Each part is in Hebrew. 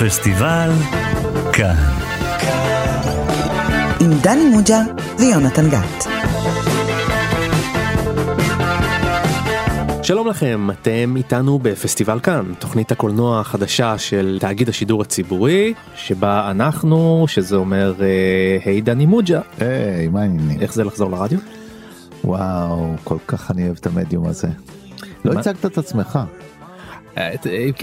פסטיבל כאן. עם דני מוג'ה ויונתן גת. שלום לכם, אתם איתנו בפסטיבל כאן, תוכנית הקולנוע החדשה של תאגיד השידור הציבורי, שבה אנחנו, שזה אומר, אה, היי דני מוג'ה. היי, מה העניינים? איך זה לחזור לרדיו? וואו, כל כך אני אוהב את המדיום הזה. לא? הצגת את עצמך.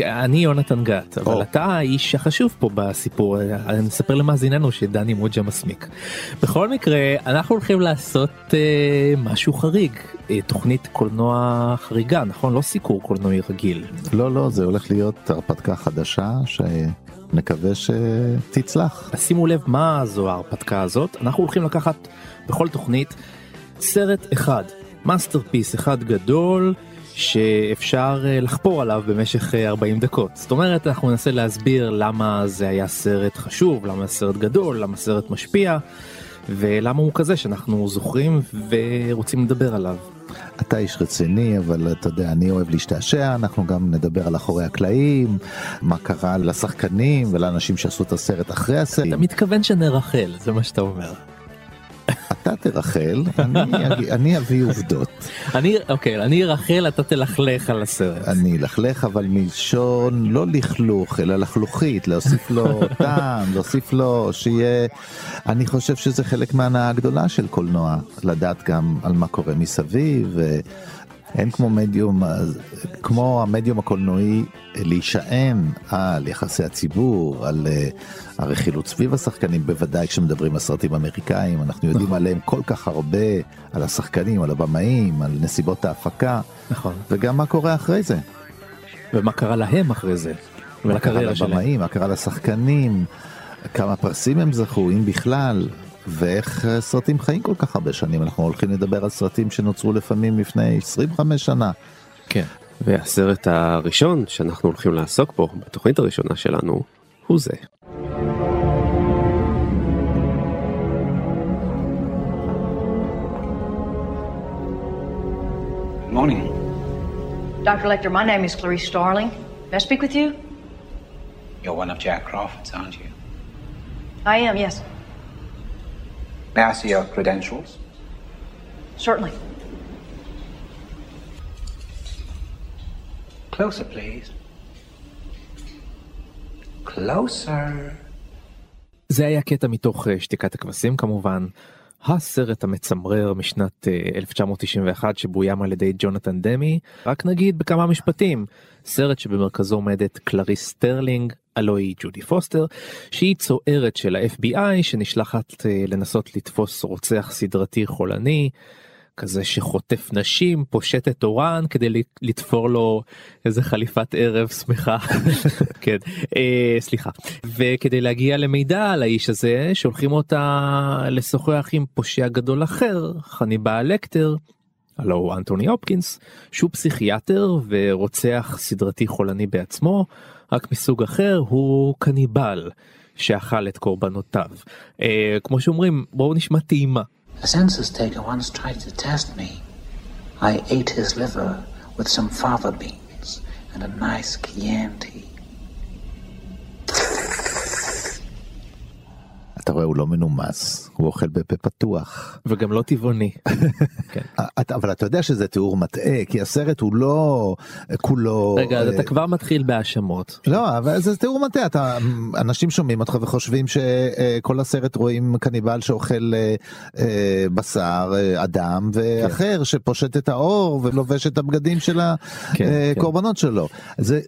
אני יונתן גת, אבל או. אתה האיש החשוב פה בסיפור, אני אספר למאזיננו שדני מוג'ה מסמיק. בכל מקרה, אנחנו הולכים לעשות אה, משהו חריג, אה, תוכנית קולנוע חריגה, נכון? לא סיקור קולנועי רגיל. לא, לא, זה הולך להיות הרפתקה חדשה שנקווה שתצלח. אז שימו לב מה זו ההרפתקה הזאת אנחנו הולכים לקחת בכל תוכנית סרט אחד masterpiece אחד גדול שאפשר אה, לחפור עליו במשך אה, 40 דקות זאת אומרת אנחנו ננסה להסביר למה זה היה סרט חשוב למה סרט גדול למה סרט משפיע ולמה הוא כזה שאנחנו זוכרים ורוצים לדבר עליו. אתה איש רציני, אבל אתה יודע, אני אוהב להשתעשע, אנחנו גם נדבר על אחורי הקלעים, מה קרה לשחקנים ולאנשים שעשו את הסרט אחרי הסרט. אתה מתכוון שנרכל זה מה שאתה אומר. אתה תרחל, אני אביא עובדות. אני אוקיי אני ארחל אתה תלכלך על הסרט. אני אלכלך אבל מלשון לא לכלוך אלא לחלוכית להוסיף לו טעם להוסיף לו שיהיה אני חושב שזה חלק מההנאה הגדולה של קולנוע לדעת גם על מה קורה מסביב. אין כמו מדיום כמו המדיום הקולנועי להישען על יחסי הציבור על אה, הרכילות סביב השחקנים בוודאי כשמדברים על סרטים אמריקאים אנחנו יודעים עליהם כל כך הרבה על השחקנים על הבמאים על נסיבות ההפקה נכון. וגם מה קורה אחרי זה. ומה קרה להם אחרי זה. מה קרה ולקריירה שלהם. לבמאים, מה קרה לשחקנים, כמה פרסים הם זכו, אם בכלל, ואיך אה, סרטים חיים כל כך הרבה שנים. אנחנו הולכים לדבר על סרטים שנוצרו לפעמים לפני 25 שנה. כן. והסרט הראשון שאנחנו הולכים לעסוק בו בתוכנית הראשונה שלנו הוא זה. Morning. Dr. Lecter, my name is Clarice Starling. May I speak with you? You're one of Jack Crawford's, aren't you? I am, yes. May I see your credentials? Certainly. Closer, please. Closer. זה היה קטע מתוך אה, שתיקת הכבשים כמובן. הסרט המצמרר משנת אה, 1991 שבוים על ידי ג'ונתן דמי. רק נגיד בכמה משפטים. סרט שבמרכזו עומדת קלריס סטרלינג, הלוא היא ג'ודי פוסטר, שהיא צוערת של ה-FBI שנשלחת אה, לנסות לתפוס רוצח סדרתי חולני. כזה שחוטף נשים פושט את אורן כדי לתפור לו איזה חליפת ערב שמחה כן אה, סליחה וכדי להגיע למידע על האיש הזה שולחים אותה לשוחח עם פושע גדול אחר חניבה לקטר. הלו הוא אנטוני הופקינס שהוא פסיכיאטר ורוצח סדרתי חולני בעצמו רק מסוג אחר הוא קניבל שאכל את קורבנותיו אה, כמו שאומרים בואו נשמע טעימה. I ate his liver with some fava beans and a nice Chianti. אתה רואה, הוא לא מנומס, הוא אוכל בפה פתוח. וגם לא טבעוני. כן. אתה- אבל אתה יודע שזה תיאור מטעה, כי הסרט הוא לא כולו... רגע אז אה, אתה כבר מתחיל בהאשמות. לא, אבל זה תיאור מטעה, אתה, אנשים שומעים אותך וחושבים שכל הסרט רואים קניבל שאוכל אה, אה, בשר, אה, אדם, ואחר שפושט את האור ולובש את הבגדים של כן, כן. הקורבנות שלו. זה,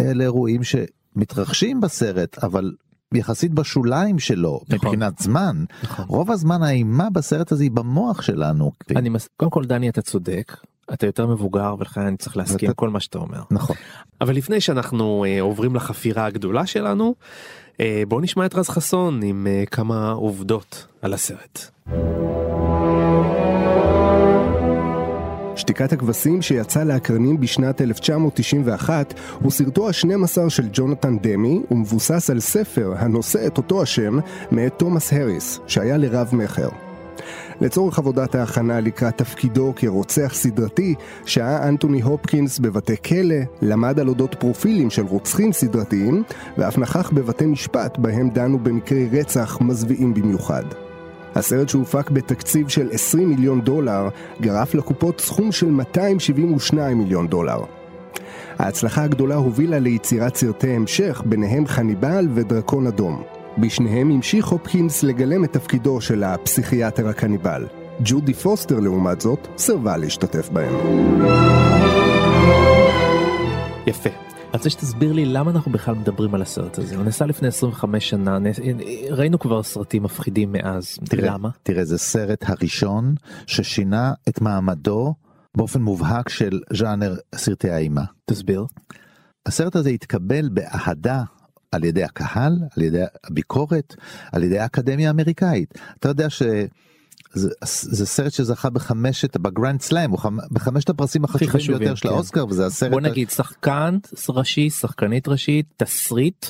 אלה אירועים שמתרחשים בסרט, אבל יחסית בשוליים שלו, נכון. מבחינת זמן. נכון. רוב הזמן האימה בסרט הזה היא במוח שלנו. אני מס... קודם כל דני אתה צודק אתה יותר מבוגר ולכן אני צריך להסכים ואתה- כל מה שאתה אומר. נכון. אבל לפני שאנחנו אה, עוברים לחפירה הגדולה שלנו אה, בואו נשמע את רז חסון עם אה, כמה עובדות על הסרט. שתיקת הכבשים שיצא לאקרנים בשנת 1991 הוא סרטו ה-12 של ג'ונתן דמי ומבוסס על ספר הנושא את אותו השם מאת תומאס הריס שהיה לרב מכר. לצורך עבודת ההכנה לקראת תפקידו כרוצח סדרתי, שהה אנטוני הופקינס בבתי כלא, למד על אודות פרופילים של רוצחים סדרתיים, ואף נכח בבתי משפט בהם דנו במקרי רצח מזוויעים במיוחד. הסרט שהופק בתקציב של 20 מיליון דולר, גרף לקופות סכום של 272 מיליון דולר. ההצלחה הגדולה הובילה ליצירת סרטי המשך, ביניהם חניבל ודרקון אדום. בשניהם המשיך הופקינס לגלם את תפקידו של הפסיכיאטר הקניבל. ג'ודי פוסטר לעומת זאת סירבה להשתתף בהם. יפה. אני רוצה שתסביר לי למה אנחנו בכלל מדברים על הסרט הזה. הוא נעשה לפני 25 שנה, ראינו כבר סרטים מפחידים מאז. תראה, למה? תראה, זה סרט הראשון ששינה את מעמדו באופן מובהק של ז'אנר סרטי האימה. תסביר. הסרט הזה התקבל באהדה על ידי הקהל, על ידי הביקורת, על ידי האקדמיה האמריקאית. אתה יודע ש... זה, זה סרט שזכה בחמשת בגרנד סלאם בחמשת הפרסים החשובים חשובים, ביותר של כן. האוסקר וזה הסרט בוא נגיד שחקן ראשי, שחקנית ראשית, תסריט,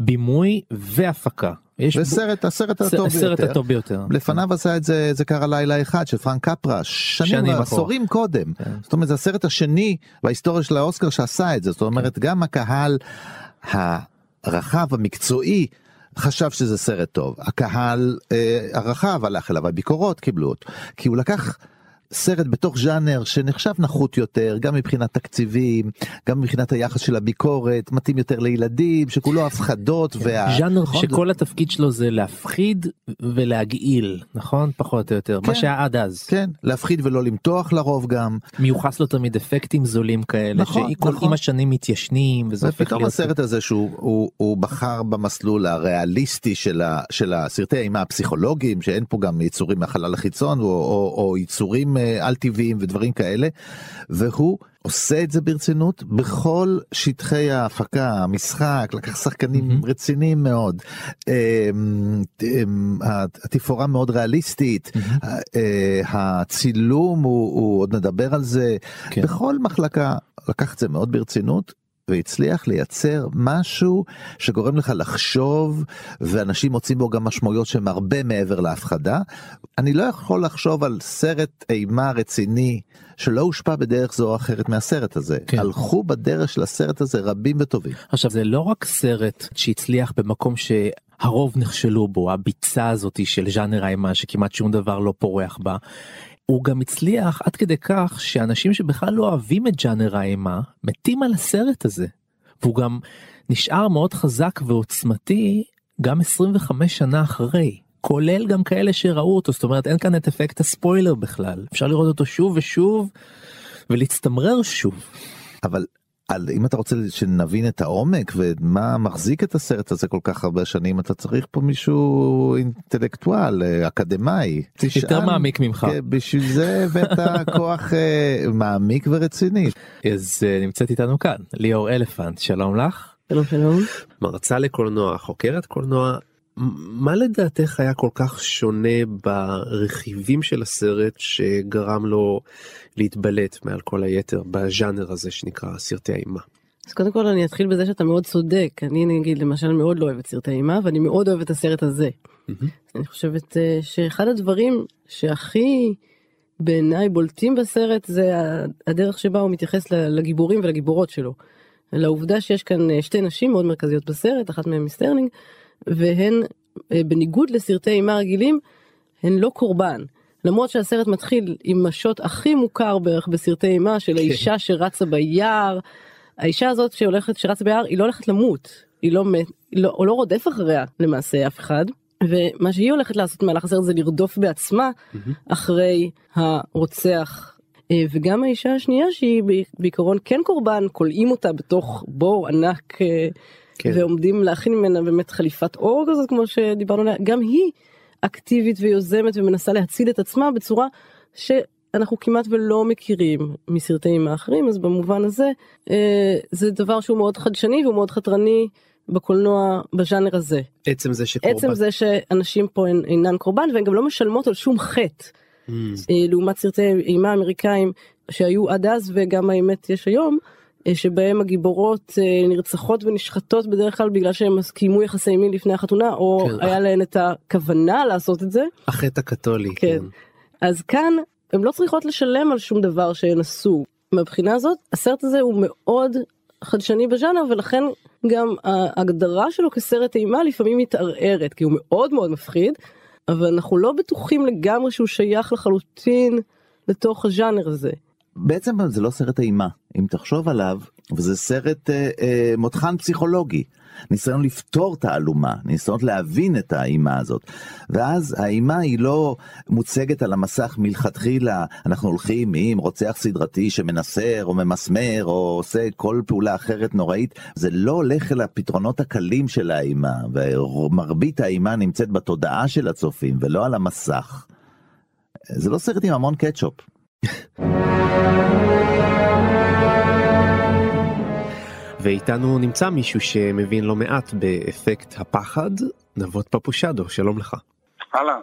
בימוי והפקה. יש בו- וסרט הסרט הטוב הסרט ביותר. הטוב ביותר. לפניו עשה את זה זה קרה לילה אחד של פרנק קפרה שנים. עשורים קודם כן. זאת אומרת זה הסרט השני בהיסטוריה של האוסקר שעשה את זה זאת אומרת גם הקהל הרחב המקצועי חשב שזה סרט טוב הקהל אה, הרחב הלך אליו הביקורות קיבלו אותו כי הוא לקח. סרט בתוך ז'אנר שנחשב נחות יותר גם מבחינת תקציבים גם מבחינת היחס של הביקורת מתאים יותר לילדים שכולו הפחדות וה... ז'אנר נכון, שכל התפקיד שלו זה להפחיד ולהגעיל נכון פחות או יותר מה כן. שהיה עד אז כן להפחיד ולא למתוח לרוב גם מיוחס לו תמיד אפקטים זולים כאלה נכון, שכל נכון. עם השנים מתיישנים וזה הופך להיות הסרט הזה שהוא הוא, הוא בחר במסלול הריאליסטי של, ה, של הסרטי האימה הפסיכולוגיים שאין פה גם יצורים מהחלל החיצון או, או, או יצורים אה, על טבעיים ודברים כאלה והוא עושה את זה ברצינות בכל שטחי ההפקה המשחק לקח שחקנים Mhm. רציניים מאוד אמ, אמ, התפאורה מאוד ריאליסטית אה, אה, הצילום הוא, הוא עוד נדבר על זה כן. בכל מחלקה לקח את זה מאוד ברצינות והצליח לייצר משהו שגורם לך לחשוב ואנשים מוצאים בו גם משמעויות שהן הרבה מעבר להפחדה. אני לא יכול לחשוב על סרט אימה רציני שלא הושפע בדרך זו או אחרת מהסרט הזה. כן. הלכו בדרך של הסרט הזה רבים וטובים. עכשיו זה לא רק סרט שהצליח במקום שהרוב נכשלו בו הביצה הזאתי של ז'אנר האימה שכמעט שום דבר לא פורח בה. הוא גם הצליח עד כדי כך שאנשים שבכלל לא אוהבים את ז'אנר האימה מתים על הסרט הזה. והוא גם נשאר מאוד חזק ועוצמתי גם 25 שנה אחרי. כולל גם כאלה שראו אותו זאת אומרת אין כאן את אפקט הספוילר בכלל אפשר לראות אותו שוב ושוב ולהצטמרר שוב. אבל על, אם אתה רוצה שנבין את העומק ומה מחזיק את הסרט הזה כל כך הרבה שנים אתה צריך פה מישהו אינטלקטואל אה, אקדמאי. יותר תשאל- מעמיק ממך. כן, בשביל זה הבאת כוח אה, מעמיק ורציני. אז אה, נמצאת איתנו כאן ליאור אלפנט שלום לך. שלום שלום. מרצה לקולנוע חוקרת קולנוע מה לדעתך היה כל כך שונה ברכיבים של הסרט שגרם לו להתבלט מעל כל היתר בז'אנר הזה שנקרא סרטי האימה. אז קודם כל אני אתחיל בזה שאתה מאוד צודק אני נגיד למשל מאוד לא אוהבת סרטי אימה ואני מאוד אוהבת את הסרט הזה. אני חושבת אה, שאחד הדברים שהכי בעיניי בולטים בסרט זה הדרך שבה הוא מתייחס לגיבורים ולגיבורות שלו. לעובדה שיש כאן אה, שתי נשים מאוד מרכזיות בסרט אחת מהן מסטרלינג והן אה, בניגוד לסרטי אימה רגילים הן לא קורבן. למרות שהסרט מתחיל עם השוט הכי מוכר בערך בסרטי אימה של האישה שרצה ביער. האישה הזאת שהולכת שרצה ביער היא לא הולכת למות היא לא מת היא לא, הוא לא רודף אחריה למעשה אף אחד ומה שהיא הולכת לעשות במהלך הסרט זה לרדוף בעצמה אחרי הרוצח. אה, וגם האישה השנייה שהיא בעיקרון כן קורבן כולאים אותה בתוך בור ענק אה, כן. ועומדים להכין ממנה באמת חליפת אור כזאת כמו שדיברנו עליה גם היא אקטיבית ויוזמת ומנסה להציל את עצמה בצורה שאנחנו כמעט ולא מכירים מסרטי אימה אחרים אז במובן הזה אה, זה דבר שהוא מאוד חדשני והוא מאוד חתרני בקולנוע בז'אנר הזה. עצם זה שקורבן. עצם זה שאנשים פה הן אינן קורבן והן גם לא משלמות על שום חטא Mm. אה, לעומת סרטי אימה אמריקאים שהיו עד אז וגם האמת יש היום שבהם הגיבורות אה, נרצחות ונשחטות בדרך כלל בגלל שהם קיימו יחסי מין לפני החתונה או כן. היה להן את הכוונה לעשות את זה. החטא הקתולי. כן. אז כאן הן לא צריכות לשלם על שום דבר שהן עשו. מהבחינה הזאת הסרט הזה הוא מאוד חדשני בז'אנר ולכן גם ההגדרה שלו כסרט אימה לפעמים מתערערת כי הוא מאוד מאוד מפחיד אבל אנחנו לא בטוחים לגמרי שהוא שייך לחלוטין לתוך הז'אנר הזה. בעצם זה לא סרט אימה אם תחשוב עליו וזה סרט אה, אה, מותחן פסיכולוגי ניסיון לפתור תעלומה ניסיון להבין את האימה הזאת ואז האימה היא לא מוצגת על המסך מלכתחילה אנחנו הולכים עם רוצח סדרתי שמנסר או ממסמר או עושה כל פעולה אחרת נוראית זה לא הולך אל הפתרונות הקלים של האימה ומרבית האימה נמצאת בתודעה של הצופים ולא על המסך. זה לא סרט עם המון קטשופ. ואיתנו נמצא מישהו שמבין לא מעט באפקט הפחד, נבות פפושדו, שלום לך. אהלן.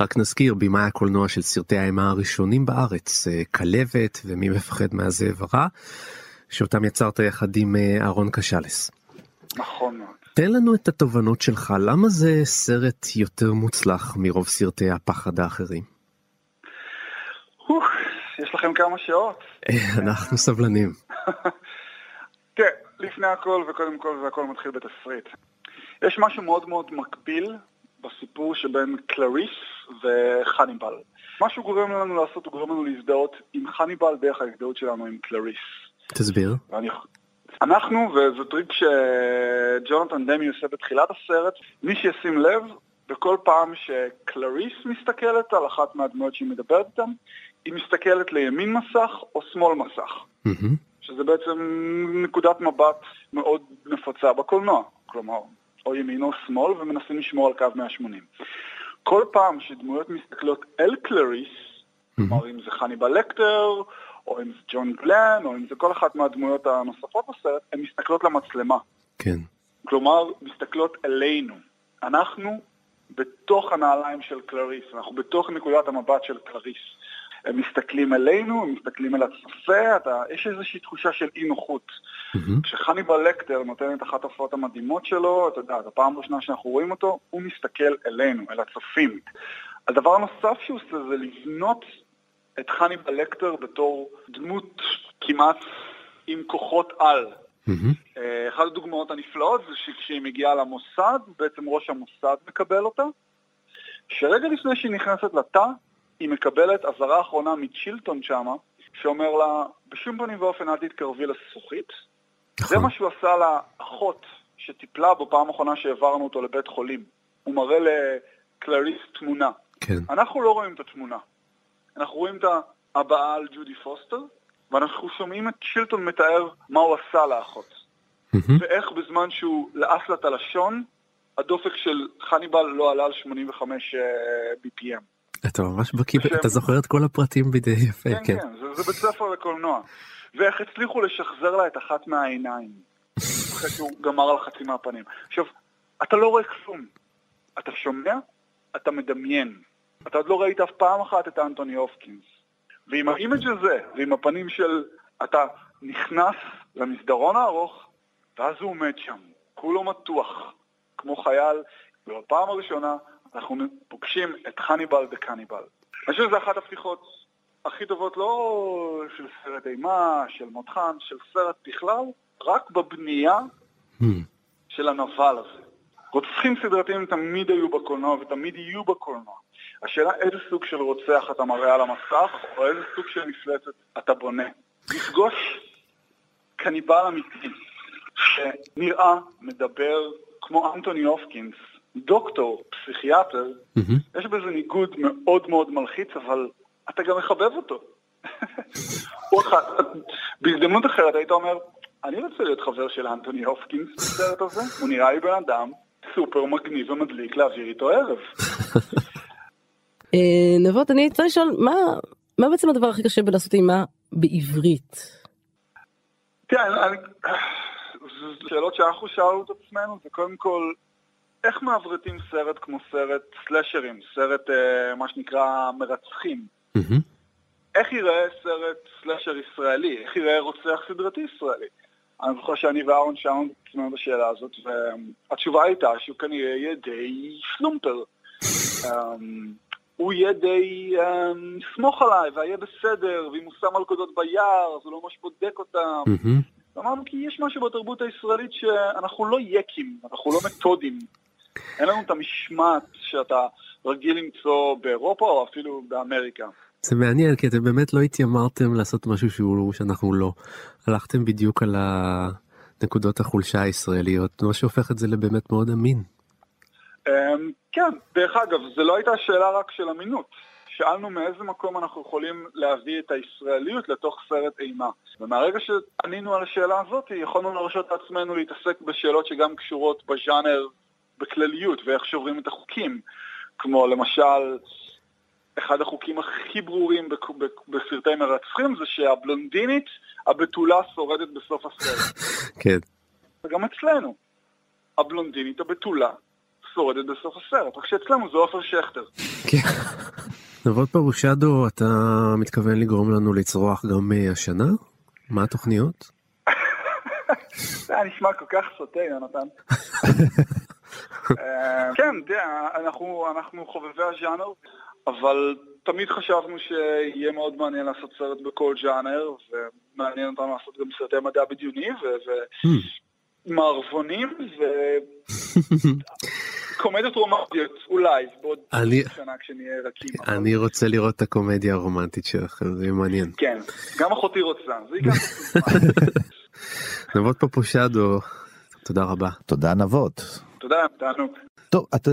רק נזכיר, במאי הקולנוע של סרטי האימה הראשונים בארץ, אה, כלבת ומי מפחד מהזאב הרע, שאותם יצרת יחד עם אה, אהרון קשלס. נכון מאוד. תן לנו את התובנות שלך, למה זה סרט יותר מוצלח מרוב סרטי הפחד האחרים? יש לכם כמה שעות. אנחנו סבלנים. תראה, לפני הכל וקודם כל זה הכל מתחיל בתסריט. יש משהו מאוד מאוד מקביל בסיפור שבין קלריס וחניבל. מה שהוא גורם לנו לעשות, הוא גורם לנו להזדהות עם חניבל דרך ההזדהות שלנו עם קלריס. תסביר. ואני... אנחנו, וזה טריק שג'ונתן דמי עושה בתחילת הסרט, מי שישים לב, בכל פעם שקלריס מסתכלת על אחת מהדמויות שהיא מדברת איתן, היא מסתכלת לימין מסך או שמאל מסך. Mm-hmm. שזה בעצם נקודת מבט מאוד נפוצה בקולנוע, כלומר, או ימין או שמאל, ומנסים לשמור על קו 180. כל פעם שדמויות מסתכלות אל קלריס, כלומר אם זה חניבל לקטר, או אם זה ג'ון גלן, או אם זה כל אחת מהדמויות הנוספות בסרט, הן מסתכלות למצלמה. כן. כלומר, מסתכלות אלינו. אנחנו בתוך הנעליים של קלריס, אנחנו בתוך נקודת המבט של קלריס. הם מסתכלים אלינו, הם מסתכלים אל הצופה, אתה, יש איזושהי תחושה של אי נוחות. Mm-hmm. כשחניבל לקטר נותן את אחת ההופעות המדהימות שלו, אתה יודע, זו הפעם הראשונה שאנחנו רואים אותו, הוא מסתכל אלינו, אל הצופים. הדבר הנוסף שהוא עושה זה לבנות את חניבל לקטר בתור דמות כמעט עם כוחות על. Mm-hmm. אחת הדוגמאות הנפלאות זה שכשהיא מגיעה למוסד, בעצם ראש המוסד מקבל אותה, שרגע לפני שהיא נכנסת לתא, היא מקבלת אזהרה אחרונה מצ'ילטון שמה, שאומר לה, בשום פנים ואופן אל תתקרבי לזכוכית. זה מה שהוא עשה לאחות שטיפלה בו פעם אחרונה שהעברנו אותו לבית חולים. הוא מראה לקלריס תמונה. כן. אנחנו לא רואים את התמונה. אנחנו רואים את הבעה על ג'ודי פוסטר, ואנחנו שומעים את צ'ילטון מתאר מה הוא עשה לאחות. ואיך בזמן שהוא לעס לה את הלשון, הדופק של חניבל לא עלה על 85 uh, BPM. אתה ממש בקיא, אתה זוכר את כל הפרטים בידי יפה, כן, כן, זה, זה בית ספר לקולנוע. ואיך הצליחו לשחזר לה את אחת מהעיניים, אחרי שהוא גמר על חצי מהפנים. עכשיו, אתה לא רואה כלום. אתה שומע, אתה מדמיין. אתה עוד לא ראית אף פעם אחת את אנטוני הופקינס. ועם ה image הזה, ועם הפנים של... אתה נכנס למסדרון הארוך, ואז הוא עומד שם, כולו מתוח, כמו חייל, ובפעם הראשונה אנחנו פוגשים את חניבל וקניבל. אני חושב שזו אחת הפתיחות הכי טובות לא של סרט אימה, של מותחן, של סרט בכלל, רק בבנייה Hmm. של הנבל הזה. רוצחים סדרתיים תמיד היו בקולנוע ותמיד יהיו בקולנוע. השאלה איזה סוג של רוצח אתה מראה על המסך, או איזה סוג של מפלצת אתה בונה. לפגוש קניבל אמיתי, שנראה, מדבר, כמו אנטוני הופקינס, דוקטור, פסיכיאטר, Mm-hmm. יש בזה ניגוד מאוד מאוד מלחיץ, אבל אתה גם מחבב אותו. בהזדמנות אחרת היית אומר, אני רוצה להיות חבר של אנטוני הופקינס בסרט הזה, הוא נראה לי בן אדם סופר מגניב ומדליק להעביר איתו ערב. אה, נבות, אני רוצה לשאול, מה, מה בעצם הדבר הכי קשה בלעשות אימה בעברית? תראה, שאלות שאנחנו שאלנו את עצמנו, זה קודם כל, איך מעברתים סרט כמו סרט סלשרים, סרט אה, מה שנקרא מרצחים? Mm-hmm. איך ייראה סרט סלאשר ישראלי? איך ייראה רוצח סדרתי ישראלי? אני זוכר שאני ואהרון שאלנו את עצמנו בשאלה הזאת, והתשובה הייתה שהוא כנראה יהיה די שלומפר. אמ, הוא יהיה די, אמ, סמוך עליי, והיה בסדר, ואם הוא שם מלכודות ביער, אז הוא לא ממש בודק אותם. אמרנו כי יש משהו בתרבות הישראלית שאנחנו לא יקים, אנחנו לא מתודים. אין לנו את המשמעת שאתה רגיל למצוא באירופה או אפילו באמריקה. זה מעניין כי אתם באמת לא התיימרתם לעשות משהו שהוא שאנחנו לא. הלכתם בדיוק על הנקודות החולשה הישראליות, מה שהופך את זה לבאמת מאוד אמין. אמ, כן, דרך אגב, זה לא הייתה שאלה רק של אמינות. שאלנו מאיזה מקום אנחנו יכולים להביא את הישראליות לתוך סרט אימה. ומהרגע שענינו על השאלה הזאת, יכולנו להרשות לעצמנו להתעסק בשאלות שגם קשורות בז'אנר בכלליות, ואיך שוברים את החוקים. כמו למשל, אחד החוקים הכי ברורים בסרטי מרצחים זה שהבלונדינית הבתולה שורדת בסוף הסרט. כן. וגם אצלנו, הבלונדינית הבתולה שורדת בסוף הסרט, רק שאצלנו זה עופר שכטר. כן. נבות פרושדו, אתה מתכוון לגרום לנו לצרוח גם אה, השנה? מה התוכניות? זה היה נשמע כל כך סוטה, יונתן. אה, כן, אנחנו חובבי הז'אנר, אבל תמיד חשבנו שיהיה מאוד מעניין לעשות סרט בכל ז'אנר, ומעניין אותנו לעשות גם סרטי מדע בדיוני, ומערבונים, ו... קומדיות רומנטיות, אולי, בעוד שנה כשנהיה רכים. אני רוצה לראות את הקומדיה הרומנטית שלכם, זה יהיה מעניין. כן, גם אחותי רוצה, זה ייקח נבות פפושדו, תודה רבה. תודה נבות. תודה, תענוג. טוב, אתה,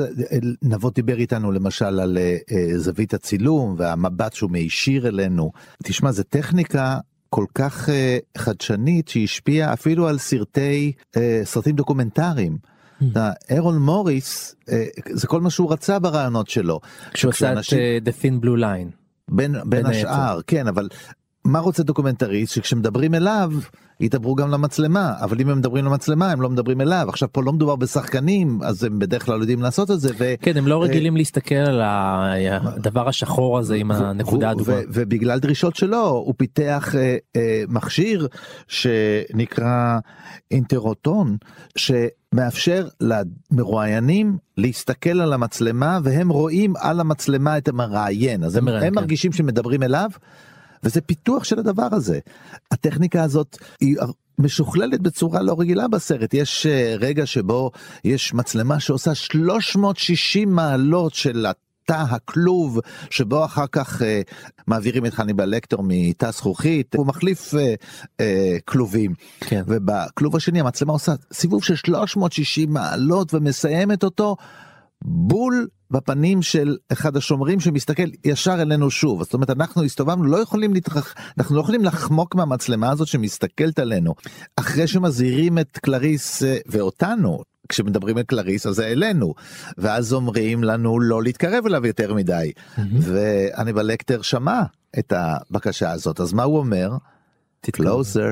נבות דיבר איתנו למשל על uh, זווית הצילום והמבט שהוא מישיר אלינו. תשמע, זו טכניקה כל כך uh, חדשנית שהשפיעה אפילו על סרטי, uh, סרטים דוקומנטריים. Hmm. ארול מוריס, uh, זה כל מה שהוא רצה ברעיונות שלו. כשהוא עשה את uh, The Thin Blue Line. בין, בין השאר, כן, אבל מה רוצה דוקומנטריסט שכשמדברים אליו ידברו גם למצלמה אבל אם הם מדברים למצלמה הם לא מדברים אליו עכשיו פה לא מדובר בשחקנים אז הם בדרך כלל יודעים לעשות את זה. ו... כן הם לא רגילים להסתכל על הדבר השחור הזה עם הנקודה האדומה. ובגלל דרישות שלו הוא פיתח אה, אה, מכשיר שנקרא אינטרוטון שמאפשר למרואיינים להסתכל על המצלמה והם רואים על המצלמה את המראיין אז הם, הם כן. מרגישים שמדברים אליו. וזה פיתוח של הדבר הזה. הטכניקה הזאת היא משוכללת בצורה לא רגילה בסרט יש אה, רגע שבו יש מצלמה שעושה 360 מעלות של תא הכלוב שבו אחר כך אה, מעבירים את חניבל לקטור מתא זכוכית הוא מחליף אה, אה, כלובים כן. ובכלוב השני המצלמה עושה סיבוב של 360 מעלות ומסיימת אותו בול בפנים של אחד השומרים שמסתכל ישר אלינו שוב. זאת אומרת אנחנו הסתובבנו לא יכולים להתרח אנחנו לא יכולים לחמוק מהמצלמה הזאת שמסתכלת עלינו. אחרי שמזהירים את קלריס אה, ואותנו כשמדברים על קלריס אז זה אלינו. ואז אומרים לנו לא להתקרב אליו יותר מדי. mm-hmm. וחניבל לקטר שמע את הבקשה הזאת. אז מה הוא אומר? closer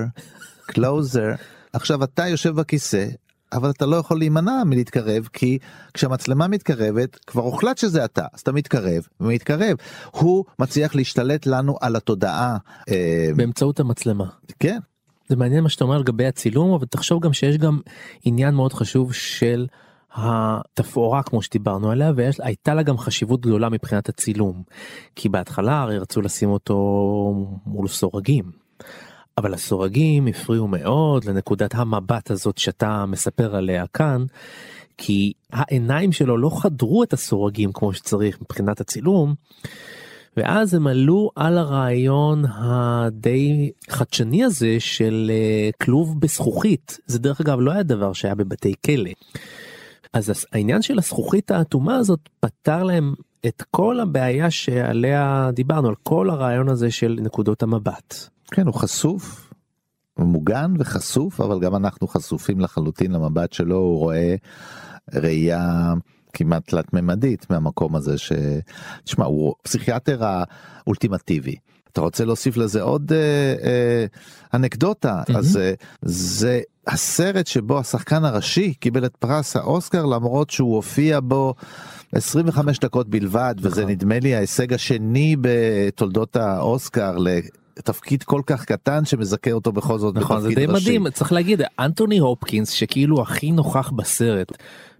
closer עכשיו אתה יושב בכיסא אבל אתה לא יכול להימנע מלהתקרב כי כשהמצלמה מתקרבת כבר הוחלט שזה אתה אז אתה מתקרב ומתקרב. הוא מצליח להשתלט לנו על התודעה אה, באמצעות המצלמה. כן. זה מעניין מה שאתה אומר לגבי הצילום אבל תחשוב גם שיש גם עניין מאוד חשוב של התפאורה כמו שדיברנו עליה והייתה לה גם חשיבות גדולה מבחינת הצילום. כי בהתחלה הרי רצו לשים אותו מול סורגים. אבל הסורגים הפריעו מאוד לנקודת המבט הזאת שאתה מספר עליה כאן. כי העיניים שלו לא חדרו את הסורגים כמו שצריך מבחינת הצילום. ואז הם עלו על הרעיון הדי חדשני הזה של uh, כלוב בזכוכית זה דרך אגב לא היה דבר שהיה בבתי כלא. אז העניין של הזכוכית האטומה הזאת פתר להם את כל הבעיה שעליה דיברנו על כל הרעיון הזה של נקודות המבט. כן הוא חשוף. הוא מוגן וחשוף אבל גם אנחנו חשופים לחלוטין למבט שלו הוא רואה ראייה כמעט תלת ממדית מהמקום הזה ש... תשמע הוא פסיכיאטר האולטימטיבי. אתה רוצה להוסיף לזה עוד אה, אה, אנקדוטה, מהמם. אז אה, זה הסרט שבו השחקן הראשי קיבל את פרס האוסקר למרות שהוא הופיע בו 25 דקות בלבד, וזה נכון. נדמה לי ההישג השני בתולדות האוסקר לתפקיד כל כך קטן שמזכה אותו בכל זאת נכון זה די ראשי. מדהים צריך להגיד אנטוני הופקינס שכאילו הכי נוכח בסרט.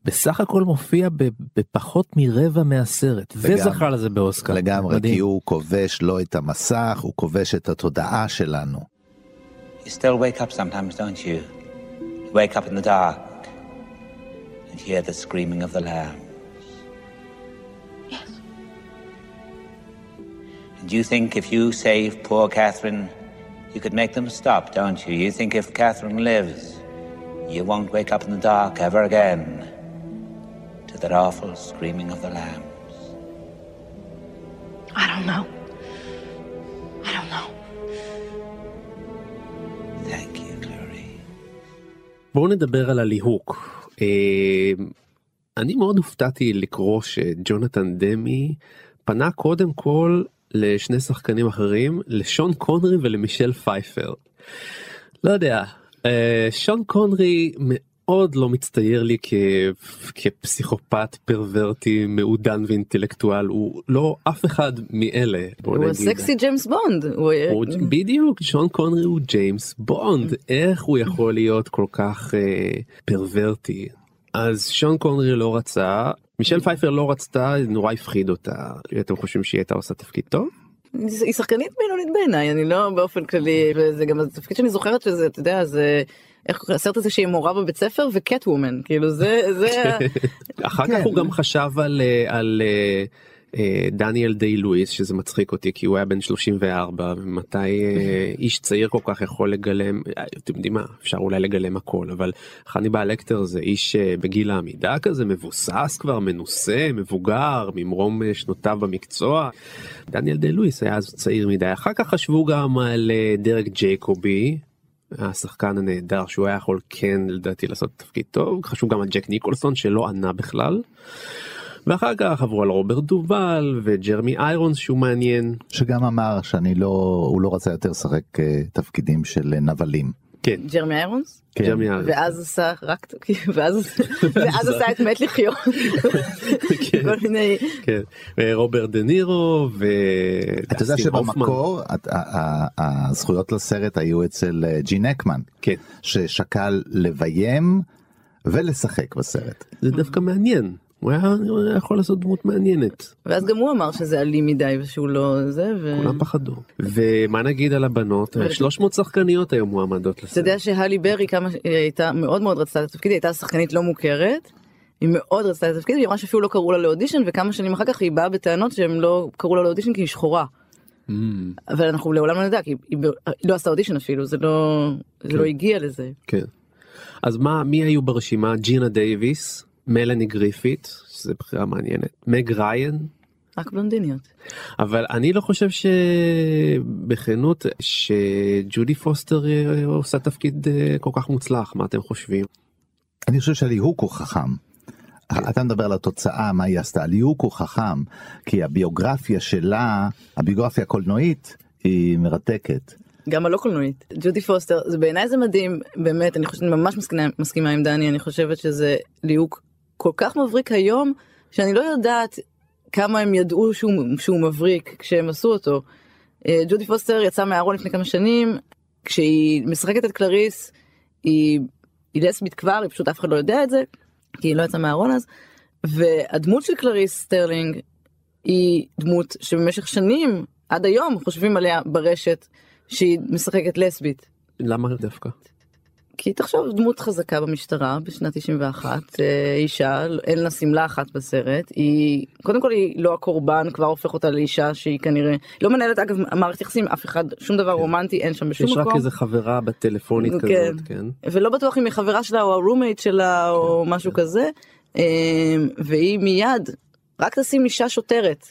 בסך הכל מופיע בפחות מרבע מהסרט לגמרי. וזכה לזה באוסקר. לגמרי, מדהים. כי הוא כובש לא את המסך, הוא כובש את התודעה שלנו. You still wake up sometimes, don't you? You wake up in the dark and hear the screaming of the lambs. Do you think if you save poor Catherine, you could make them stop, don't you? You think if Catherine lives, you won't wake up in the dark ever again to that awful screaming of the lambs? I don't know. I don't know. Thank you, Glory. אני מאוד הופתעתי לקרוא שג'ונתן דמי פנה קודם כל לשני שחקנים אחרים, לשון קונרי ולמישל פייפר. לא יודע, אה, שון קונרי מאוד לא מצטייר לי כ... כפסיכופת פרוורטי מעודן ואינטלקטואל הוא לא אף אחד מאלה. הוא נגיד. הסקסי ג'יימס בונד. הוא הוא- בדיוק שון קונרי הוא ג'יימס בונד איך הוא יכול להיות כל כך אה, פרוורטי אז שון קונרי לא רצה מישל פייפר לא רצתה נורא הפחיד אותה אתם חושבים שהיא הייתה עושה תפקיד טוב? היא שחקנית בינונית בעיניי אני לא באופן כללי וזה גם התפקיד שאני זוכרת שזה אתה יודע זה איך הסרט הזה שהיא מורה בבית ספר וקט וומן כאילו זה זה אחר כן. כך הוא גם חשב על אה, על אה, דניאל דיי לואיס שזה מצחיק אותי כי הוא היה בן 34 ומתי אה, איש צעיר כל כך יכול לגלם אה, אתם יודעים מה אפשר אולי לגלם הכל אבל חניבל לקטר זה איש אה, בגיל העמידה כזה מבוסס כבר מנוסה מבוגר ממרום אה, שנותיו במקצוע. דניאל דיי לואיס היה אז צעיר מדי אחר כך חשבו גם על אה, דרק ג'ייקובי השחקן הנהדר שהוא היה יכול כן לדעתי לעשות תפקיד טוב חשוב גם על ג'ק ניקולסון שלא ענה בכלל. ואחר כך עברו על רוברט דובל וג'רמי איירונס שהוא מעניין. שגם אמר שאני לא, הוא לא רצה יותר לשחק אה, תפקידים של אה, נבלים. כן, ג'רמי איירונס כן. ג'רמי איירונס. ואז עשה רק ואז ואז עשה את מת לחיות כן, כל מיני כן. ורוברט דה נירו ו... אתה יודע. שבמקור את- ה- ה- הזכויות לסרט היו אצל אה, ג'ין אקמן, כן, ששקל לביים ולשחק בסרט. זה דווקא מעניין. הוא היה הוא היה יכול לעשות דמות מעניינת. ואז גם הוא אמר שזה אלים מדי ושהוא לא זה ו... כולם פחדו. ומה נגיד על הבנות? 300 שחקניות היו מועמדות אתה לסרט. יודע שהלי ברי כמה הייתה מאוד מאוד רצתה את התפקיד היא הייתה שחקנית לא מוכרת. היא מאוד רצתה את התפקיד היא אמרה שאפילו לא קראו לה לאודישן וכמה שנים אחר כך היא באה בטענות שהם לא קראו לה לאודישן כי היא שחורה. Mm, אבל אנחנו לעולם לא נדע כי היא, היא לא עשתה אודישן אפילו זה לא זה כן. לא הגיע לזה. כן. אז מה מי היו ברשימה? ג'ינה דייוויס, מלני גריפית, שזה בחירה מעניינת, מג ריין, רק בלונדיניות. אבל אני לא חושב שבכנות שג'ודי פוסטר אה, עושה תפקיד אה, כל כך מוצלח מה אתם חושבים? אני חושב שהליהוק הוא חכם. אתה מדבר על התוצאה מה היא עשתה ליהוק הוא חכם כי הביוגרפיה שלה הביוגרפיה הקולנועית היא מרתקת. גם הלא קולנועית ג'ודי פוסטר זה בעיניי זה מדהים באמת אני חושבת אני ממש מסכימה, מסכימה עם דני אני חושבת שזה ליהוק כל כך מבריק היום שאני לא יודעת כמה הם ידעו שהוא, שהוא מבריק כשהם עשו אותו. אה, ג'ודי פוסטר יצאה מהארון לפני כמה שנים כשהיא משחקת את קלריס היא, היא לסבית כבר היא פשוט אף אחד לא יודע את זה כי היא לא יצאה מהארון אז והדמות של קלריס סטרלינג היא דמות שבמשך שנים עד היום חושבים עליה ברשת שהיא משחקת לסבית. למה דווקא? כי תחשוב דמות חזקה במשטרה בשנת 91 אה, אישה אין לה שמלה אחת בסרט היא קודם כל היא לא הקורבן כבר הופך אותה לאישה שהיא כנראה לא מנהלת אגב מערכת יחסים אף אחד שום דבר רומנטי אין שם בשום יש רק מקום איזה חברה בטלפונית כן. כזאת, כן? ולא בטוח אם היא חברה שלה או הרומייט שלה או משהו כזה אה, והיא מיד רק תשים אישה שוטרת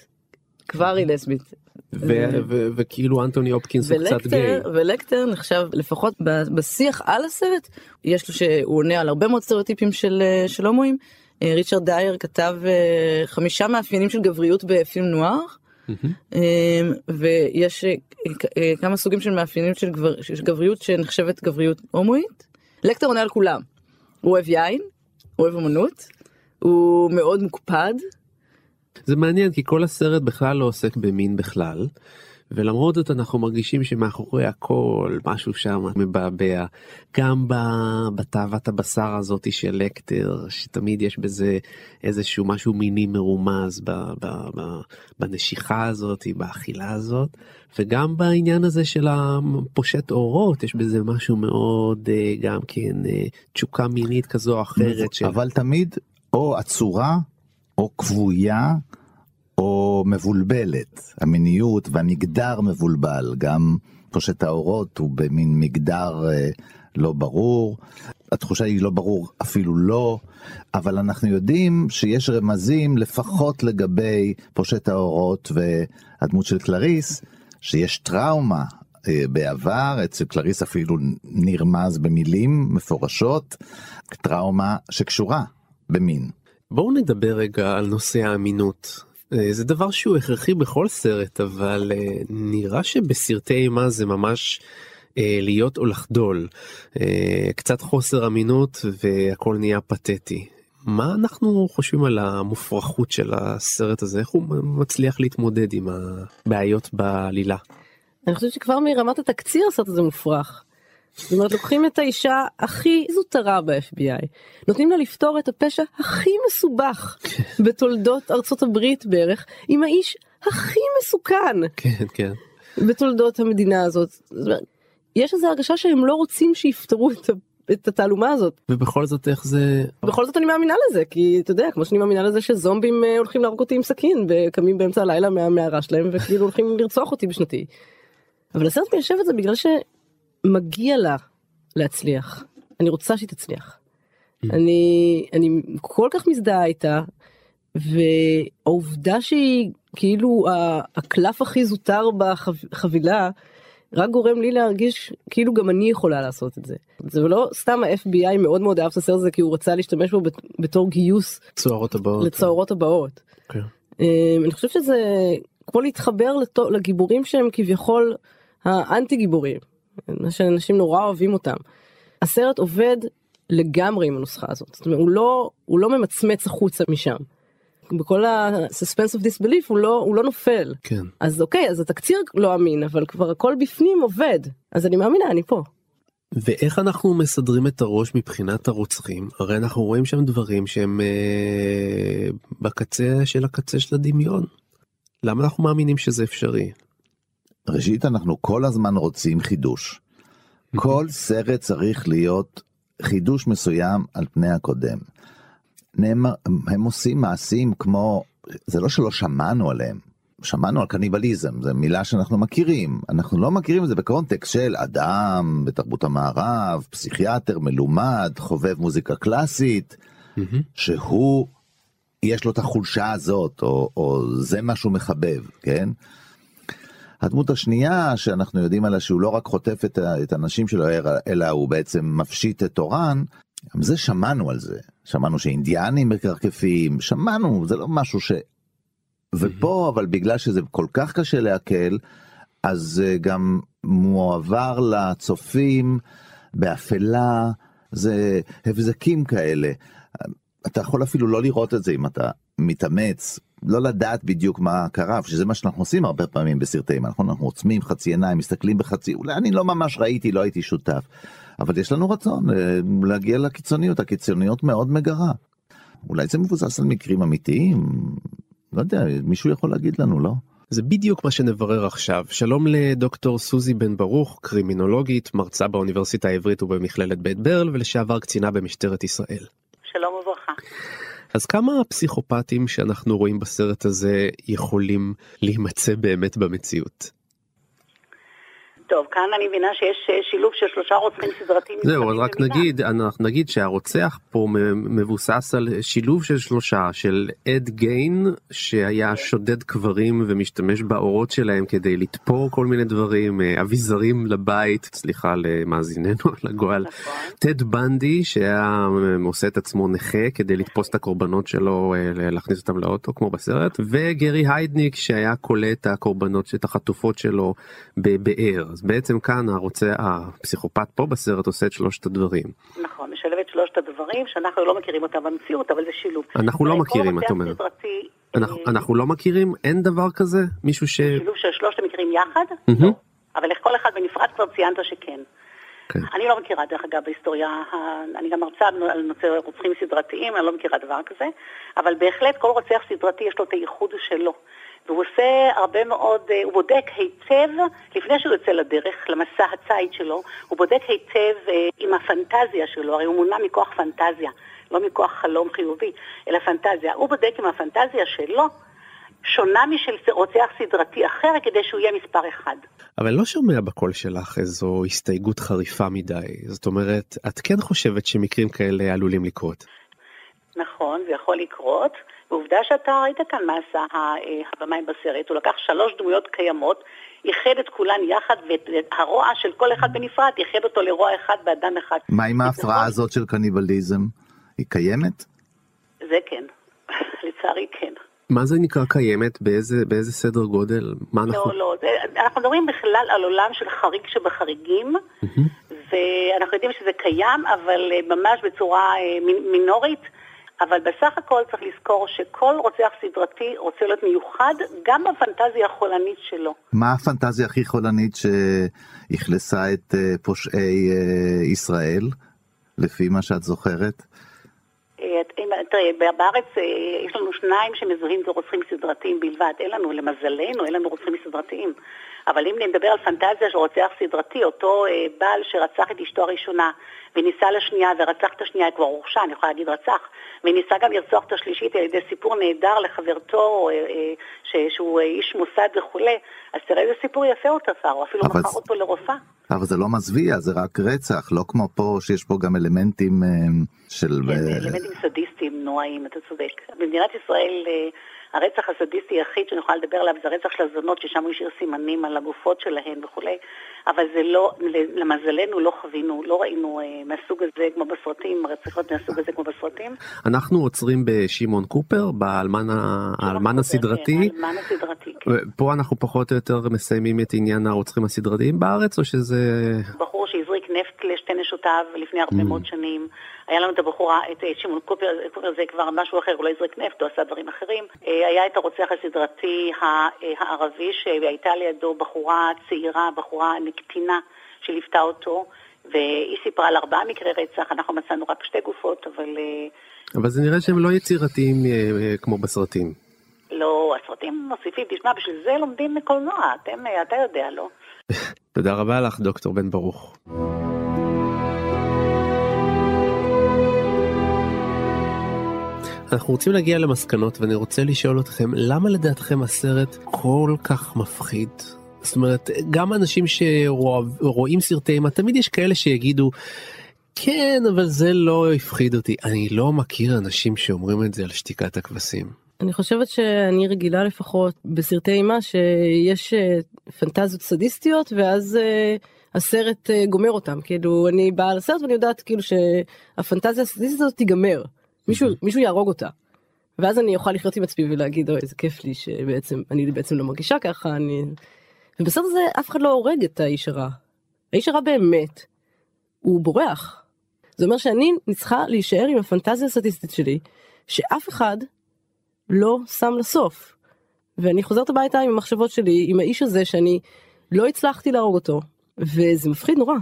כבר היא לסבית. ו- וכאילו אנטוני הופקינס הוא קצת גיי. ולקטר, נחשב לפחות בשיח על הסרט יש לו שהוא עונה על הרבה מאוד סטריאוטיפים של, אה, הומואים. אה, ריצ'רד דייר כתב אה, חמישה מאפיינים של גבריות בפילם נוער ויש אה, אה, כמה סוגים של מאפיינים של גבריות שנחשבת גבריות הומואית. לקטר עונה על כולם. הוא אוהב יין, הוא אוהב אמנות, הוא מאוד מוקפד. זה מעניין כי כל הסרט בכלל לא עוסק במין בכלל. ולמרות זאת אנחנו מרגישים שמאחורי הכל משהו שם מבעבע גם בתאוות הבשר הזאתי של לקטר שתמיד יש בזה איזשהו משהו מיני מרומז ב, ב, ב, בנשיכה הזאת באכילה הזאת וגם בעניין הזה של הפושט אורות יש בזה משהו מאוד אה, גם כן אה, תשוקה מינית כזו או אחרת. של... אבל תמיד או עצורה או כבויה. או מבולבלת, המיניות והמגדר מבולבל, גם פושט האורות הוא במין מגדר אה, לא ברור, התחושה היא לא ברור אפילו לא, אבל אנחנו יודעים שיש רמזים לפחות לגבי פושט האורות והדמות של קלריס, שיש טראומה אה, בעבר, אצל קלריס אפילו נרמז במילים מפורשות, טראומה שקשורה במין. בואו נדבר רגע על נושא האמינות. אה, זה דבר שהוא הכרחי בכל סרט אבל אה, נראה שבסרטי אימה זה ממש אה, להיות או לחדול קצת חוסר אמינות והכל נהיה פתטי. מה אנחנו חושבים על המופרכות של הסרט הזה איך הוא מצליח להתמודד עם הבעיות בעלילה. אני חושבת שכבר מרמת התקציר הסרט הזה מופרך. זאת אומרת לוקחים את האישה הכי זוטרה ב-FBI, נותנים לה לפתור את הפשע הכי מסובך בתולדות ארצות הברית בערך, עם האיש הכי מסוכן. כן, כן. בתולדות המדינה הזאת. יש איזו הרגשה שהם לא רוצים שיפתרו את את התעלומה הזאת. ובכל זאת איך זה... בכל זאת אני מאמינה לזה כי אתה יודע כמו שאני מאמינה לזה שזומבים אה, הולכים להרוג אותי עם סכין וקמים באמצע הלילה מהמערה שלהם וכאילו הולכים לרצוח אותי בשנתי. אבל הסרט מיישב את זה בגלל ש... מגיע לה להצליח. אני רוצה שהיא תצליח. Mm. אני, אני כל כך מזדהה איתה, והעובדה שהיא כאילו הקלף הכי זוטר בחבילה, רק גורם לי להרגיש כאילו גם אני יכולה לעשות את זה. זה לא סתם ה-FBI מאוד מאוד אהב את הסרט הזה כי הוא רצה להשתמש בו בתור גיוס צוערות הבאות. לצוערות הבאות. Okay. כן. אמ, אני חושבת שזה כמו להתחבר לגיבורים שהם כביכול האנטי גיבורים. שאנשים נורא אוהבים אותם. הסרט עובד לגמרי עם הנוסחה הזאת, זאת אומרת הוא לא, הוא לא ממצמץ החוצה משם. בכל ה-suspense of disbelief הוא לא, הוא לא נופל. כן. אז אוקיי, אז התקציר לא אמין, אבל כבר הכל בפנים עובד. אז אני מאמינה, אני פה. ואיך אנחנו מסדרים את הראש מבחינת הרוצחים? הרי אנחנו רואים שם דברים שהם אה, בקצה של הקצה של הדמיון. למה אנחנו מאמינים שזה אפשרי? ראשית אנחנו כל הזמן רוצים חידוש. כל סרט צריך להיות חידוש מסוים על פני הקודם. נאמר, הם עושים מעשים כמו, זה לא שלא שמענו עליהם, שמענו על קניבליזם, זו מילה שאנחנו מכירים, אנחנו לא מכירים את זה בקונטקסט של אדם בתרבות המערב, פסיכיאטר מלומד, חובב מוזיקה קלאסית, שהוא, יש לו את החולשה הזאת, או, או זה מה שהוא מחבב, כן? הדמות השנייה שאנחנו יודעים עליה שהוא לא רק חוטף את, את הנשים שלו אלא הוא בעצם מפשיט את אורן, גם זה שמענו על זה, שמענו שאינדיאנים מקרקפים, שמענו, זה לא משהו ש... ופה אבל בגלל שזה כל כך קשה לעכל, אז גם מועבר לצופים באפלה, זה הבזקים כאלה. אתה יכול אפילו לא לראות את זה אם אתה מתאמץ לא לדעת בדיוק מה קרה, שזה מה שאנחנו עושים הרבה פעמים בסרטי אימה, נכון? אנחנו עוצמים חצי עיניים, מסתכלים בחצי, אולי אני לא ממש ראיתי, לא הייתי שותף, אבל יש לנו רצון אה, להגיע לקיצוניות, הקיצוניות מאוד מגרה. אולי זה מבוסס על מקרים אמיתיים, לא יודע, מישהו יכול להגיד לנו, לא? זה בדיוק מה שנברר עכשיו. שלום לדוקטור סוזי בן ברוך, קרימינולוגית, מרצה באוניברסיטה העברית ובמכללת בית ברל ולשעבר קצינה במשטרת ישראל. שלום וברכה. אז כמה הפסיכופטים שאנחנו רואים בסרט הזה יכולים להימצא באמת במציאות? טוב, כאן אני מבינה שיש אה, שילוב של שלושה רוצחים סדרתיים. זהו, אז רק. נגיד, אנחנו נגיד שהרוצח פה מבוסס על שילוב של שלושה, של אד גיין, שהיה שודד קברים ומשתמש באורות שלהם כדי לתפור כל מיני דברים, אה, אביזרים לבית, סליחה למאזיננו על הגועל, טד בנדי שהיה אה, עושה את עצמו נכה כדי לתפוס את הקורבנות שלו, להכניס אותם לאוטו כמו בסרט, וגרי היידניק שהיה כולא את הקורבנות, את החטופות שלו בבאר. אז בעצם כאן הרוצה, הפסיכופת פה בסרט עושה את שלושת הדברים. נכון, משלב את שלושת הדברים שאנחנו לא מכירים אותם במציאות, אבל זה שילוב. אנחנו לא מכירים, את אומרת. סדרתי, אנחנו, אנחנו לא מכירים? אין דבר כזה? מישהו ש... שילוב של שלושת המקרים יחד, מהמם. אבל כל אחד בנפרד כבר ציינת שכן. כן. אני לא מכירה, דרך אגב, בהיסטוריה, אני גם מרצה על נושא רוצחים סדרתיים, אני לא מכירה דבר כזה, אבל בהחלט כל רוצח סדרתי יש לו את הייחוד שלו. והוא עושה הרבה מאוד, אה, הוא בודק היטב, לפני שהוא יוצא לדרך, למסע הציד שלו, הוא בודק היטב אה, עם הפנטזיה שלו, הרי הוא מונע מכוח פנטזיה, לא מכוח חלום חיובי, אלא פנטזיה. הוא בודק עם הפנטזיה שלו, שונה משל רוצח סדרתי אחר, כדי שהוא יהיה מספר אחד. אבל לא שומע בקול שלך איזו הסתייגות חריפה מדי. זאת אומרת, את כן חושבת שמקרים כאלה עלולים לקרות. נכון, זה יכול לקרות. ועובדה שאתה ראית כאן מה עשה הבמאי בסרט, הוא לקח שלוש דמויות קיימות, איחד את כולן יחד, ואת הרוע של כל אחד בנפרד, איחד אותו לרוע אחד באדם אחד. מה עם ההפרעה הזאת של קניבליזם? היא קיימת? זה כן, לצערי כן. מה זה נקרא קיימת? באיזה, באיזה סדר גודל? מה אנחנו... לא, לא, זה, אנחנו מדברים בכלל על עולם של חריג שבחריגים, ואנחנו יודעים שזה קיים, אבל אה, ממש בצורה אה, מינורית. אבל בסך הכל צריך לזכור שכל רוצח סדרתי רוצה להיות מיוחד גם בפנטזיה החולנית שלו. מה הפנטזיה הכי חולנית שאכלסה את אה, פושעי אה, ישראל, לפי מה שאת זוכרת? אה, תראה, בארץ יש לנו שניים שמזוהים כרוצחים סדרתיים בלבד. אין לנו, למזלנו, אין לנו רוצחים סדרתיים. אבל אם נדבר על פנטזיה של רוצח סדרתי, אותו אה, בעל שרצח את אשתו הראשונה וניסה לשנייה ורצח את השנייה, כבר הורשע, אני יכולה להגיד רצח, וניסה גם לרצוח את השלישית על ידי סיפור נהדר לחברתו, אה, אה, ש- שהוא אה, איש מוסד וכולי, אז תראה איזה סיפור יפה הוא תפר, הוא אפילו מכר זה- אותו לרופאה. אבל זה לא מזוויע, זה רק רצח, לא כמו פה שיש פה גם אלמנטים אה, של... אה, אלמנטים סדיסטיים נוראים, אתה צודק. במדינת ישראל אה, הרצח הסדיסטי היחיד שאני יכולה לדבר עליו זה הרצח של הזונות, ששם הוא השאיר סימנים על הגופות שלהן וכולי, אבל זה לא, למזלנו לא חווינו, לא ראינו אה, מהסוג הזה כמו בסרטים, רציחות מהסוג הזה כמו בסרטים. אנחנו עוצרים בשמעון קופר, באלמן הסדרתי. כן, האלמן הסדרתי, כן. פה אנחנו פחות או יותר מסיימים את עניין הרוצחים הסדרתיים בארץ, או שזה... בחור שהזריק נפט לשתי נשותיו לפני הרבה מאוד שנים. היה לנו את הבחורה, את אה, שמעון קופר, קופר זה כבר משהו אחר, הוא לא הזריק נפט, הוא עשה דברים אחרים. אה, היה את הרוצח הסדרתי אה, הערבי, שהייתה לידו בחורה צעירה, בחורה קטינה, שליוותה אותו, והיא סיפרה על ארבעה מקרי רצח, אנחנו מצאנו רק שתי גופות, אבל אה, אבל זה נראה שהם לא יצירתיים אה, אה, כמו בסרטים. לא, הסרטים מוסיפים, תשמע, בשביל זה לומדים קולנוע, אתם, אה, אתה יודע, לא? תודה רבה לך, דוקטור בן ברוך. אנחנו רוצים להגיע למסקנות ואני רוצה לשאול אתכם למה לדעתכם הסרט כל כך מפחיד? זאת אומרת גם אנשים שרואים סרטי אימה תמיד יש כאלה שיגידו כן אבל זה לא הפחיד אותי אני לא מכיר אנשים שאומרים את זה על שתיקת הכבשים. אני חושבת שאני רגילה לפחות בסרטי אימה שיש אה, פנטזיות סדיסטיות ואז אה, הסרט אה, גומר אותם כאילו אני באה לסרט ואני יודעת כאילו שהפנטזיה הסדיסטית הזאת תיגמר מישהו מישהו יהרוג אותה. ואז אני אוכל לחיות עם עצמי ולהגיד אוי איזה כיף לי שבעצם אני בעצם לא מרגישה ככה אני. ובסרט הזה אף אחד לא הורג את האיש הרע. האיש הרע באמת הוא בורח. זה אומר שאני צריכה להישאר עם הפנטזיה הסטטיסטית שלי שאף אחד לא שם לסוף. ואני חוזרת הביתה עם המחשבות שלי עם האיש הזה שאני לא הצלחתי להרוג אותו וזה מפחיד נורא.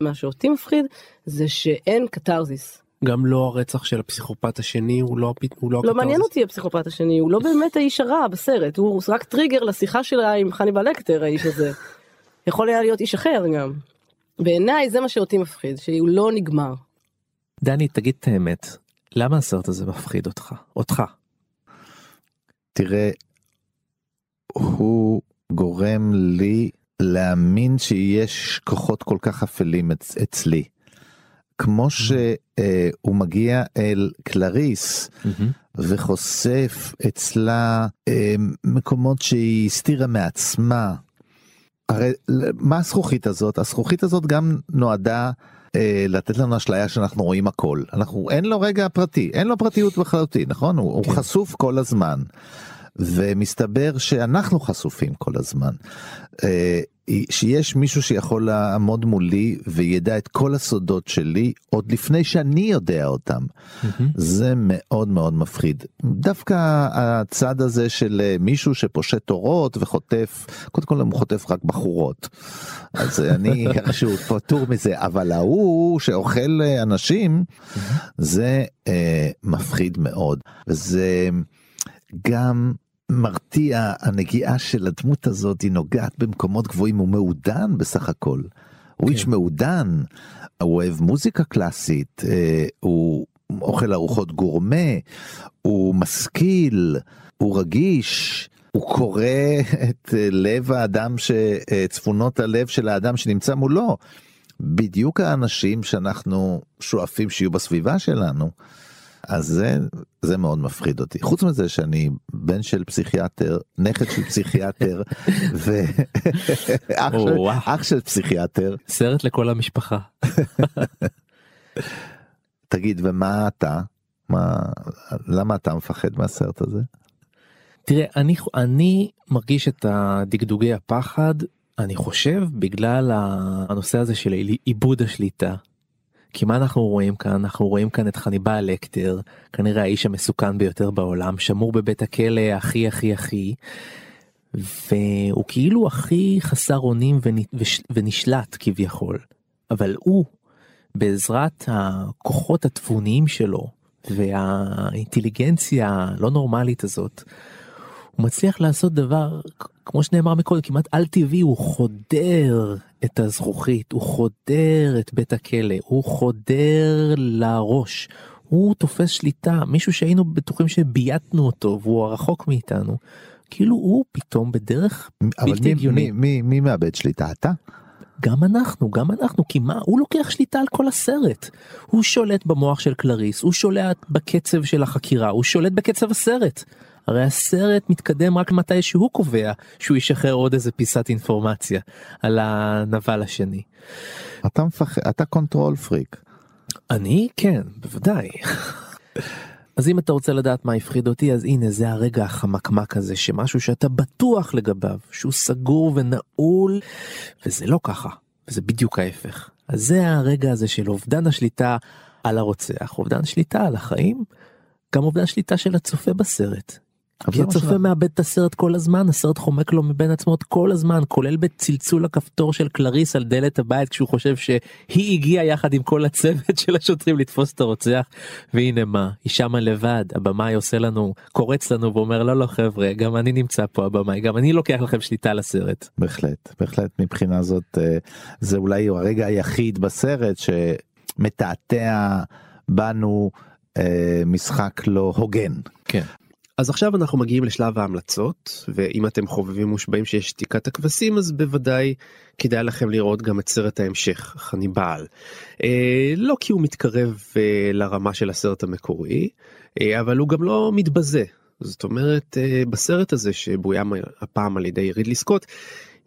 מה שאותי מפחיד זה שאין קתרזיס. גם לא הרצח של הפסיכופת השני הוא לא הוא לא, לא מעניין אותי הפסיכופת השני הוא לא באמת האיש הרע בסרט הוא רק טריגר לשיחה שלה עם חניבל לקטר האיש הזה. יכול היה להיות איש אחר גם. בעיניי זה מה שאותי מפחיד שהוא לא נגמר. דני תגיד את האמת למה הסרט הזה מפחיד אותך אותך. תראה, הוא גורם לי להאמין שיש כוחות כל כך אפלים אצ, אצלי. כמו שהוא מגיע אל קלריס וחושף אצלה אה, מקומות שהיא הסתירה מעצמה. הרי מה הזכוכית הזאת? הזכוכית הזאת גם נועדה אה, לתת לנו אשליה שאנחנו רואים הכל. אנחנו, אין לו רגע פרטי, אין לו פרטיות לחלוטין, נכון? הוא, כן. הוא חשוף כל הזמן. ומסתבר שאנחנו חשופים כל הזמן. שיש מישהו שיכול לעמוד מולי וידע את כל הסודות שלי עוד לפני שאני יודע אותם. Mm-hmm. זה מאוד מאוד מפחיד. דווקא הצד הזה של אה, מישהו שפושט אורות וחוטף, קודם כל הוא חוטף רק בחורות. אז אני איכשהו פטור מזה, אבל ההוא שאוכל אה, אנשים, mm-hmm. זה אה, מפחיד מאוד. וזה גם מרתיע הנגיעה של הדמות הזאת היא נוגעת במקומות גבוהים הוא מעודן בסך הכל. הוא איש כן. מעודן, הוא אוהב מוזיקה קלאסית, אה, הוא אוכל ארוחות גורמה, הוא משכיל, הוא רגיש, הוא קורא את לב האדם, צפונות הלב של האדם שנמצא מולו. בדיוק האנשים שאנחנו שואפים שיהיו בסביבה שלנו. אז זה, זה מאוד מפחיד אותי. חוץ מזה שאני בן של פסיכיאטר, נכד של פסיכיאטר, ואח של, אח של פסיכיאטר. סרט לכל המשפחה. תגיד, ומה אתה? מה, למה אתה מפחד מהסרט הזה? תראה, אני, אני מרגיש את הדגדוגי הפחד, אני חושב, בגלל הנושא הזה של עיבוד השליטה. כי מה אנחנו רואים כאן? אנחנו רואים כאן את חניבל לקטר, כנראה האיש המסוכן ביותר בעולם, שמור בבית הכלא הכי הכי הכי, והוא כאילו הכי חסר אונים ונשלט כביכול, אבל הוא, בעזרת הכוחות התבוניים שלו והאינטליגנציה הלא נורמלית הזאת, הוא מצליח לעשות דבר כמו שנאמר מקודם כמעט על טבעי הוא חודר את הזכוכית הוא חודר את בית הכלא הוא חודר לראש הוא תופס שליטה מישהו שהיינו בטוחים שבייתנו אותו והוא רחוק מאיתנו כאילו הוא פתאום בדרך בלתי הגיונית. מי, מי, מי מאבד שליטה אתה? גם אנחנו גם אנחנו כי מה הוא לוקח שליטה על כל הסרט הוא שולט במוח של קלריס הוא שולט בקצב של החקירה הוא שולט בקצב הסרט הרי הסרט מתקדם רק מתי שהוא קובע שהוא ישחרר עוד איזה פיסת אינפורמציה על הנבל השני. אתה מפחד אתה control freak. אני כן בוודאי. אז אם אתה רוצה לדעת מה הפחיד אותי אז הנה זה הרגע החמקמק הזה שמשהו שאתה בטוח לגביו שהוא סגור ונעול וזה לא ככה וזה בדיוק ההפך. אז זה הרגע הזה של אובדן השליטה על הרוצח אובדן שליטה על החיים גם אובדן שליטה של הצופה בסרט כי הצופה מאבד את הסרט כל הזמן הסרט חומק לו מבין עצמו כל הזמן כולל בצלצול הכפתור של קלריס על דלת הבית כשהוא חושב שהיא הגיעה יחד עם כל הצוות של השוטרים לתפוס את הרוצח והנה מה היא שמה לבד הבמאי עושה לנו קורץ לנו ואומר לא לא חבר'ה גם אני נמצא פה הבמאי גם אני לוקח לכם שליטה על הסרט. בהחלט בהחלט מבחינה זאת אה, זה אולי הרגע היחיד בסרט שמתעתע בנו אה, משחק לא הוגן. כן. אז עכשיו אנחנו מגיעים לשלב ההמלצות ואם אתם חובבים מושבעים שיש שתיקת הכבשים אז בוודאי כדאי לכם לראות גם את סרט ההמשך חניבעל. אה, לא כי הוא מתקרב אה, לרמה של הסרט המקורי אה, אבל הוא גם לא מתבזה זאת אומרת אה, בסרט הזה שבוים הפעם על ידי רידלי סקוט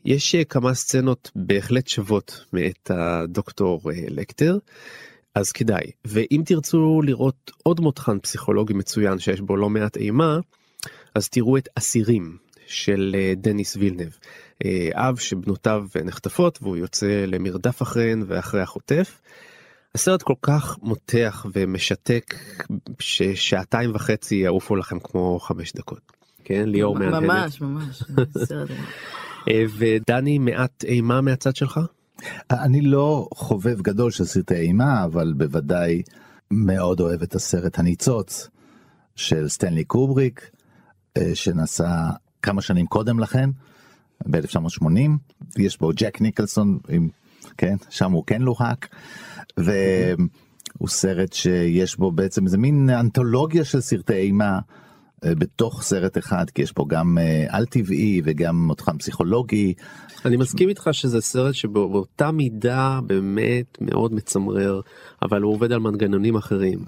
יש אה, כמה סצנות בהחלט שוות מאת הדוקטור אה, לקטר. אז כדאי ואם תרצו לראות עוד מותחן פסיכולוגי מצוין שיש בו לא מעט אימה אז תראו את אסירים של אה, דניס וילנב אה, אב שבנותיו נחטפות והוא יוצא למרדף אחריהן ואחרי החוטף. הסרט כל כך מותח ומשתק ששעתיים וחצי יעופו לכם כמו חמש דקות. כן ליאור מהנהנת. ממש ממש. אה, ודני מעט אימה מהצד שלך? אני לא חובב גדול של סרטי אימה אבל בוודאי מאוד אוהב את הסרט הניצוץ של סטנלי קובריק אה, שנסע כמה שנים קודם לכן ב-1980 יש בו ג'ק ניקלסון עם כן שם הוא כן לוהק והוא סרט שיש בו בעצם איזה מין אנתולוגיה של סרטי אימה אה, בתוך סרט אחד כי יש פה גם אה, על טבעי וגם מותחן פסיכולוגי. אני מסכים איתך שזה סרט שבאותה מידה באמת מאוד מצמרר אבל הוא עובד על מנגנונים אחרים.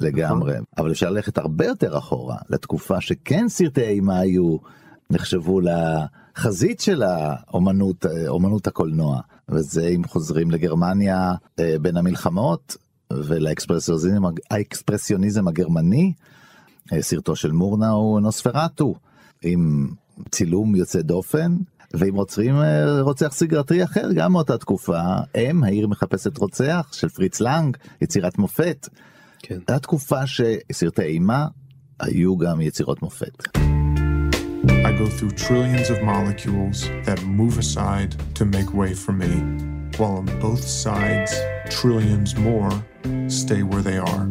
לגמרי נכון? אבל אפשר ללכת הרבה יותר אחורה לתקופה שכן סרטי אימה היו נחשבו לחזית של האומנות אומנות הקולנוע וזה אם חוזרים לגרמניה בין המלחמות ולאקספרסיוניזם הגרמני אה, סרטו של מורנה הוא נוספרטו עם צילום יוצא דופן ואם עוצרים אה, רוצח סגרתי אחר גם מאותה תקופה אם העיר מחפשת רוצח של פריץ לנג יצירת מופת. כן. התקופה שסרטי אימה היו גם יצירות מופת. I go through trillions of molecules that move aside to make way for me, while on both sides, trillions more stay where they are.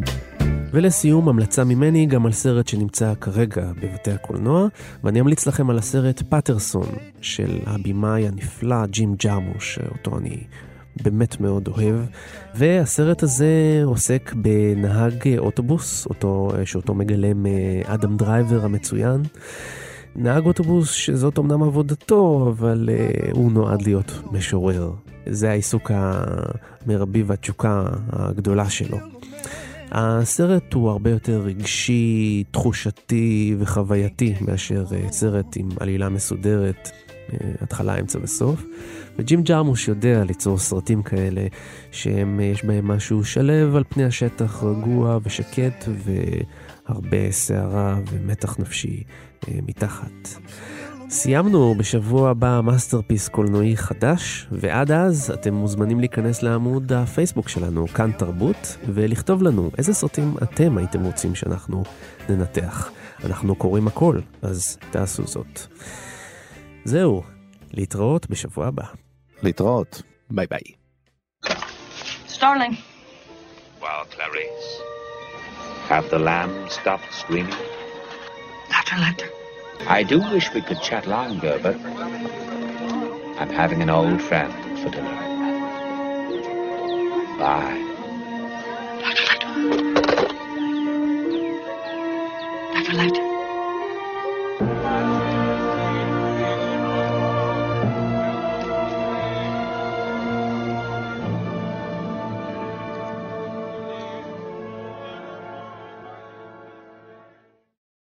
ולסיום, המלצה ממני גם על סרט שנמצא כרגע בבתי הקולנוע, ואני אמליץ לכם על הסרט פטרסון של הבמאי הנפלא ג'ים ג'רמוש, שאותו אני באמת מאוד אוהב. והסרט הזה עוסק בנהג אוטובוס, אותו, שאותו מגלם אה, אדם דרייבר המצוין. נהג אוטובוס שזאת אמנם עבודתו, אבל uh, הוא נועד להיות משורר. זה העיסוק המרבי והתשוקה הגדולה שלו. הסרט הוא הרבה יותר רגשי, תחושתי וחווייתי מאשר אה, סרט עם עלילה מסודרת, אה, התחלה, אמצע וסוף. וג'ים ג'רמוש יודע ליצור סרטים כאלה שיש בהם משהו שלו על פני השטח, רגוע ושקט והרבה סערה ומתח נפשי אה, מתחת. סיימנו בשבוע הבא masterpiece קולנועי חדש, ועד אז אתם מוזמנים להיכנס לעמוד הפייסבוק שלנו, כאן תרבות, ולכתוב לנו איזה סרטים אתם הייתם רוצים שאנחנו ננתח. אנחנו קוראים הכל, אז תעשו זאת. זהו, להתראות בשבוע הבא. להתראות. ביי ביי. Starling. Well, Clarice, have the lamb stopped screaming? Dr. Lecter. I do wish we could chat longer, but I'm having an old friend for dinner. Bye. Dr. Lecter. Dr. Lecter.